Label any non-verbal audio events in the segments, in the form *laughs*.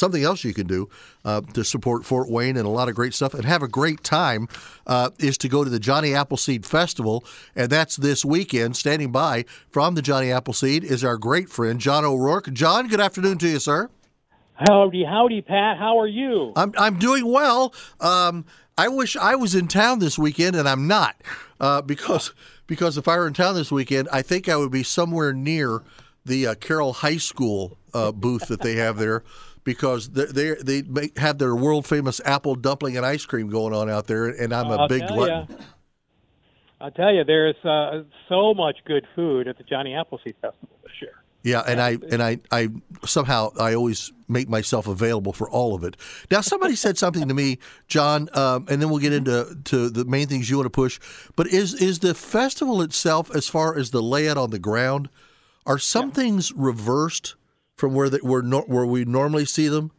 something else you can do uh, to support Fort Wayne and a lot of great stuff and have a great time uh, is to go to the Johnny Appleseed Festival, and that's this weekend. Standing by from the Johnny Appleseed is our great friend John O'Rourke. John, good afternoon to you, sir. Howdy, howdy, Pat. How are you? I'm I'm doing well. Um, I wish I was in town this weekend, and I'm not uh, because because if I were in town this weekend, I think I would be somewhere near the uh, Carroll High School uh, booth that they have there because they they they have their world famous apple dumpling and ice cream going on out there, and I'm a I'll big glutton. ya. I'll tell you, there's uh, so much good food at the Johnny Appleseed Festival this year. Yeah, and I and I, I somehow I always make myself available for all of it. Now, somebody said something to me, John, um, and then we'll get into to the main things you want to push. But is is the festival itself, as far as the layout on the ground, are some things reversed from where they, where no, where we normally see them?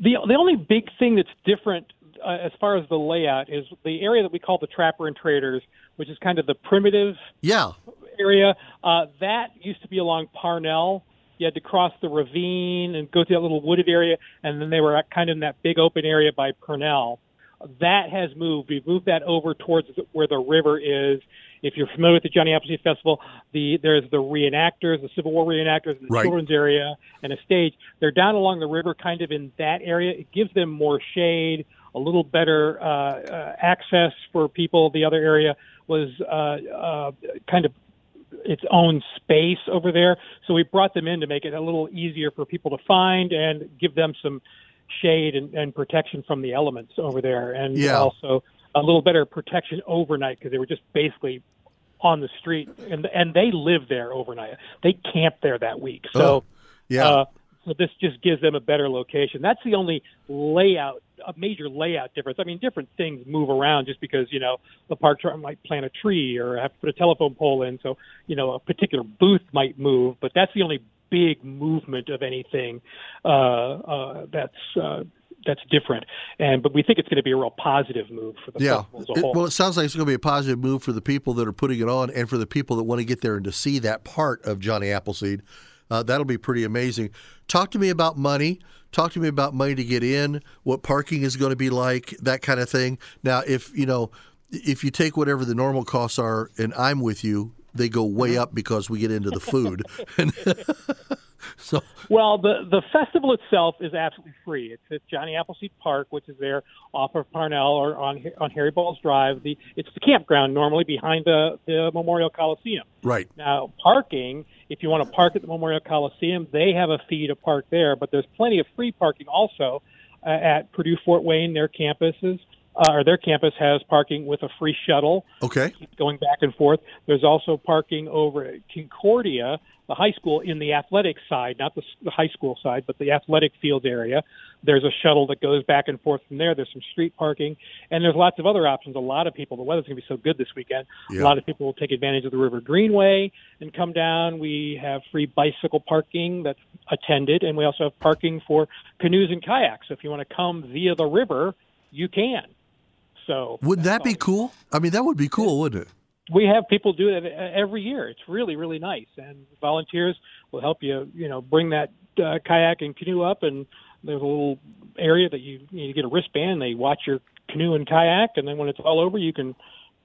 The the only big thing that's different uh, as far as the layout is the area that we call the Trapper and Traders, which is kind of the primitive Yeah, area. Uh, that used to be along Parnell. You had to cross the ravine and go through that little wooded area, and then they were at- kind of in that big open area by Parnell. That has moved. We've moved that over towards where the river is. If you're familiar with the Johnny Appleseed Festival, the there's the reenactors, the Civil War reenactors, in the Right. children's area, and a stage. They're down along the river, kind of in that area. It gives them more shade, a little better uh, uh, access for people. The other area was uh, uh, kind of its own space over there. So we brought them in to make it a little easier for people to find and give them some shade and, and protection from the elements over there, and Yeah. also a little better protection overnight because they were just basically on the street and and they live there overnight. They camp there that week. So Oh, yeah. uh, so this just gives them a better location. That's the only layout, a major layout difference. I mean, different things move around just because you know the park truck might plant a tree or have to put a telephone pole in, so you know a particular booth might move. But that's the only big movement of anything uh, uh, that's uh, that's different. And but we think it's going to be a real positive move for the yeah. festival as a It- well, it sounds like it's going to be a positive move for the people that are putting it on, and for the people that want to get there and to see that part of Johnny Appleseed. Uh, that'll be pretty amazing. Talk to me about money. Talk to me about money to get in. What parking is going to be like. That kind of thing. Now, if you know, if you take whatever the normal costs are, and I'm with you, they go way up because we get into the food. *laughs* So Well, the the festival itself is absolutely free. It's at Johnny Appleseed Park, which is there off of Parnell or on on Harry Baals Drive. The it's the campground normally behind the the Memorial Coliseum. right. Now, parking, if you want to park at the Memorial Coliseum, they have a fee to park there, but there's plenty of free parking also uh, at Purdue Fort Wayne. Their campuses uh, or their campus has parking with a free shuttle Okay. going back and forth. There's also parking over at Concordia, the high school, in the athletic side, not the, the high school side, but the athletic field area. There's a shuttle that goes back and forth from there. There's some street parking, and there's lots of other options. A lot of people, the weather's going to be so good this weekend. Yeah. A lot of people will take advantage of the River Greenway and come down. We have free bicycle parking that's attended, and we also have parking for canoes and kayaks. So if you want to come via the river, you can. So Wouldn't that be cool? I mean, that would be cool, wouldn't it? we have people do it every year. It's really, really nice, and volunteers will help you. You know, bring that uh, kayak and canoe up, and there's a little area that you you get a wristband. They watch your canoe and kayak, and then when it's all over, you can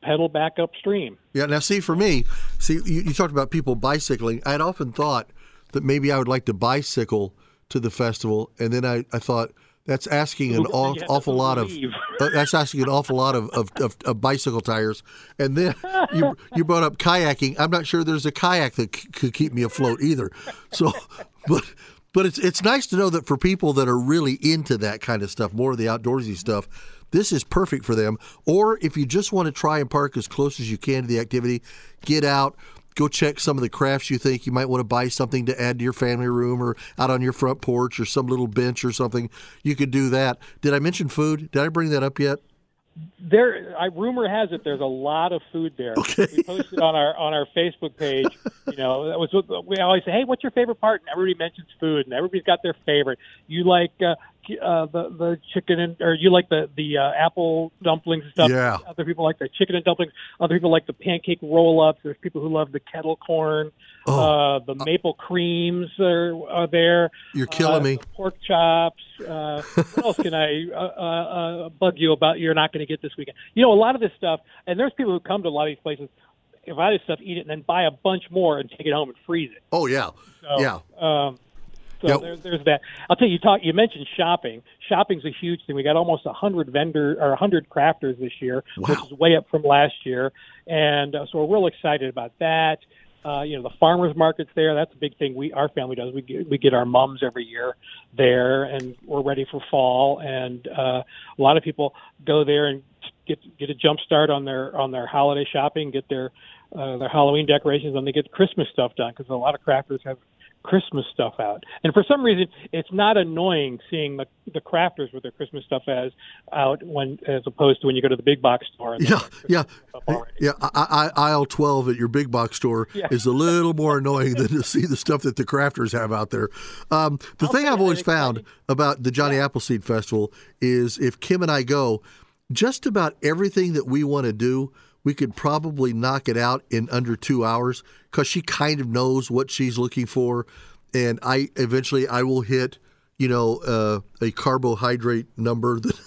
pedal back upstream. Yeah. Now, see, for me, see, you, you talked about people bicycling. I'd often thought that maybe I would like to bicycle to the festival, and then I, I thought that's asking an *laughs* aw- awful lot of uh, *laughs* that's asking an awful lot of, of, of, of bicycle tires. And then you you brought up kayaking. I'm not sure there's a kayak that c- could keep me afloat either. So, but. But it's it's nice to know that for people that are really into that kind of stuff, more of the outdoorsy stuff, this is perfect for them. Or if you just want to try and park as close as you can to the activity, get out, go check some of the crafts you think you might want to buy something to add to your family room or out on your front porch or some little bench or something. You could do that. Did I mention food? Did I bring that up yet? There, I rumor has it there's a lot of food there. Okay. We posted on our on our Facebook page. You know, that was we always say. Hey, what's your favorite part? And everybody mentions food, and everybody's got their favorite. You like uh, uh, the the chicken and or you like the the uh, apple dumplings and stuff. Yeah. Other people like the chicken and dumplings. Other people like the pancake roll ups. There's people who love the kettle corn. Oh. uh, the maple creams are, are there. You're killing uh, me. Pork chops. Uh, what else can I uh, uh, uh, bug you about? You're not going to get this weekend. You know, a lot of this stuff, and there's people who come to a lot of these places. If I this stuff, eat it, and then buy a bunch more and take it home and freeze it. Oh yeah, So, yeah. Um, so Yep. there, there's that. I'll tell you, you talk. You mentioned shopping. Shopping's a huge thing. We got almost a hundred vendor or a hundred crafters this year, which is way up from last year, and uh, so we're real excited about that. Uh, you know, the farmers markets there. That's a big thing. We our family does. We get, we get our mums every year there, and we're ready for fall. And uh, a lot of people go there and get get a jump start on their on their holiday shopping, get their uh, their Halloween decorations, and they get Christmas stuff done because a lot of crafters have Christmas stuff out. And for some reason, it's not annoying seeing the the crafters with their Christmas stuff as out when as opposed to when you go to the big box store. And Yeah, yeah, yeah. I, I, aisle twelve at your big box store Yeah. is a little more annoying than to see the stuff that the crafters have out there. Um, the thing I've always found about the Johnny Appleseed Festival is if Kim and I go, just about everything that we want to do, we could probably knock it out in under two hours because she kind of knows what she's looking for, and I eventually I will hit, you know, uh, a carbohydrate number *laughs* that.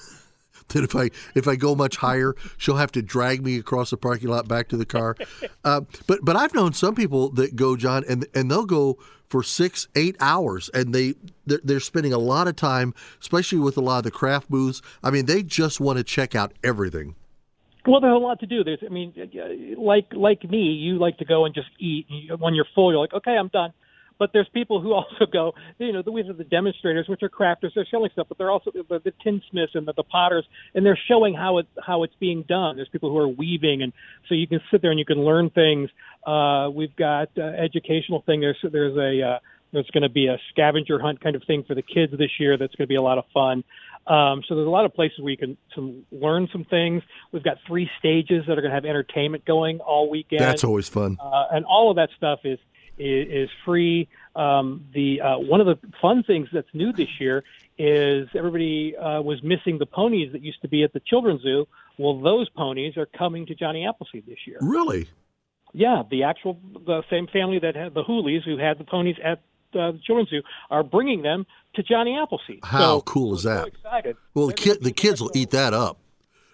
that if I if I go much higher, she'll have to drag me across the parking lot back to the car. *laughs* Uh, but but I've known some people that go, John, and and they'll go for six eight hours, and they they're, they're spending a lot of time, especially with a lot of the craft booths. I mean, they just want to check out everything. Well, there's a lot to do. There's, I mean, like like me, you like to go and just eat. When you're full, you're like, okay, I'm done. But there's people who *laughs* also go, you know, we have the demonstrators, which are crafters. They're showing stuff, but they're also the, the tinsmiths and the, the potters, and they're showing how it how it's being done. There's people who are weaving, and so you can sit there and you can learn things. Uh, we've got uh, educational thing. There's there's a uh, there's going to be a scavenger hunt kind of thing for the kids this year. That's going to be a lot of fun. Um, so there's a lot of places where you can some, learn some things. We've got three stages that are going to have entertainment going all weekend. That's always fun. uh, and all of that stuff is is, is free. Um, the uh, one of the fun things that's new this year is everybody uh, was missing the ponies that used to be at the children's zoo. Well, those ponies are coming to Johnny Appleseed this year. Really? Yeah, the actual the same family that had the Hoolies who had the ponies at uh, the children's zoo are bringing them to Johnny Appleseed. How So cool is that? So excited. Well, the kid the kids will eat that up.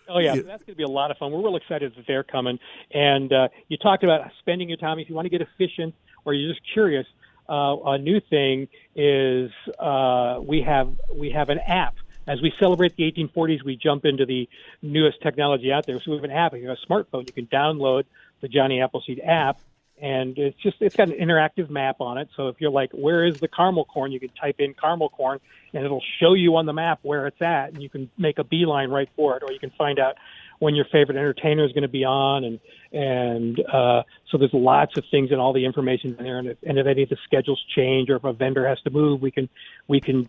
Oh yeah, that's going to be a lot of fun. We're real excited that they're coming. And uh, you talked about spending your time if you want to get efficient or you're just curious. Uh, a new thing is uh, we have we have an app. As we celebrate the 1840s, we jump into the newest technology out there. So we have an app. If you have a smartphone, you can download the Johnny Appleseed app, and it's just it's got an interactive map on it. So if you're like, where is the caramel corn? You can type in caramel corn, and it'll show you on the map where it's at, and you can make a beeline right for it, or you can find out when your favorite entertainer is going to be on, and and uh, so there's lots of things and all the information in there. And if, and if any of the schedules change, or if a vendor has to move, we can we can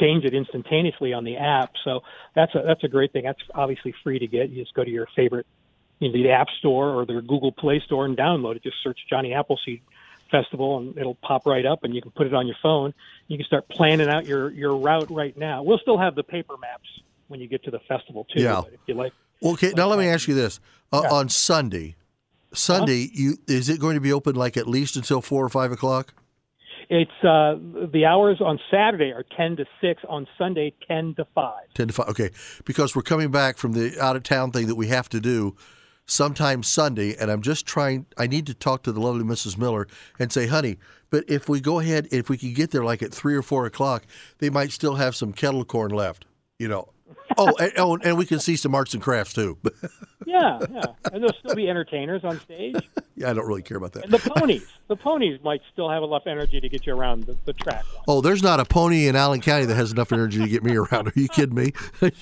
change it instantaneously on the app. So that's a that's a great thing. That's obviously free to get. You just go to your favorite you know, the App Store or the Google Play Store and download it. Just search Johnny Appleseed Festival and it'll pop right up, and you can put it on your phone. You can start planning out your your route right now. We'll still have the paper maps when you get to the festival too. Yeah. If you like, Okay, now let me ask you this: uh, Yeah. on Sunday, Sunday, you is it going to be open like at least until four or five o'clock? it's uh, the hours on Saturday are ten to six. On Sunday, ten to five. Ten to five. Okay, because we're coming back from the out of town thing that we have to do sometime Sunday, and I'm just trying. I need to talk to the lovely Mrs. Miller and say, honey, but if we go ahead, if we can get there like at three or four o'clock, they might still have some kettle corn left. You know. *laughs* Oh, and, oh, and we can see some arts and crafts too. *laughs* Yeah, yeah, and there'll still be entertainers on stage. Yeah, I don't really care about that. And the ponies, *laughs* the ponies might still have enough energy to get you around the, the track. Oh, there's not a pony in Allen County that has enough energy to get me around. Are you kidding me? *laughs*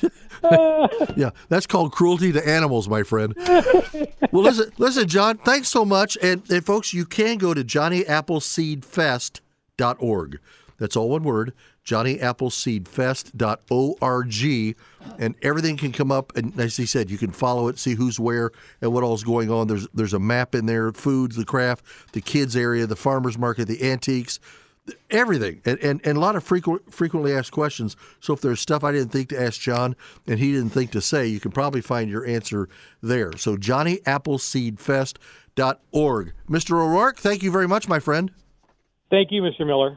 yeah, that's called cruelty to animals, my friend. Well, *laughs* listen, listen, John. Thanks so much, and, and folks, you can go to JohnnyAppleseedFest.org. That's all one word, JohnnyAppleseedFest.org, and everything can come up. And as he said, you can follow it, see who's where, and what all's going on. There's there's a map in there: foods, the craft, the kids area, the farmers market, the antiques everything and, and, and a lot of frequent, frequently asked questions so if there's stuff i didn't think to ask john and he didn't think to say you can probably find your answer there so johnnyappleseedfest.org mr o'rourke thank you very much my friend Thank you, Mr. Miller.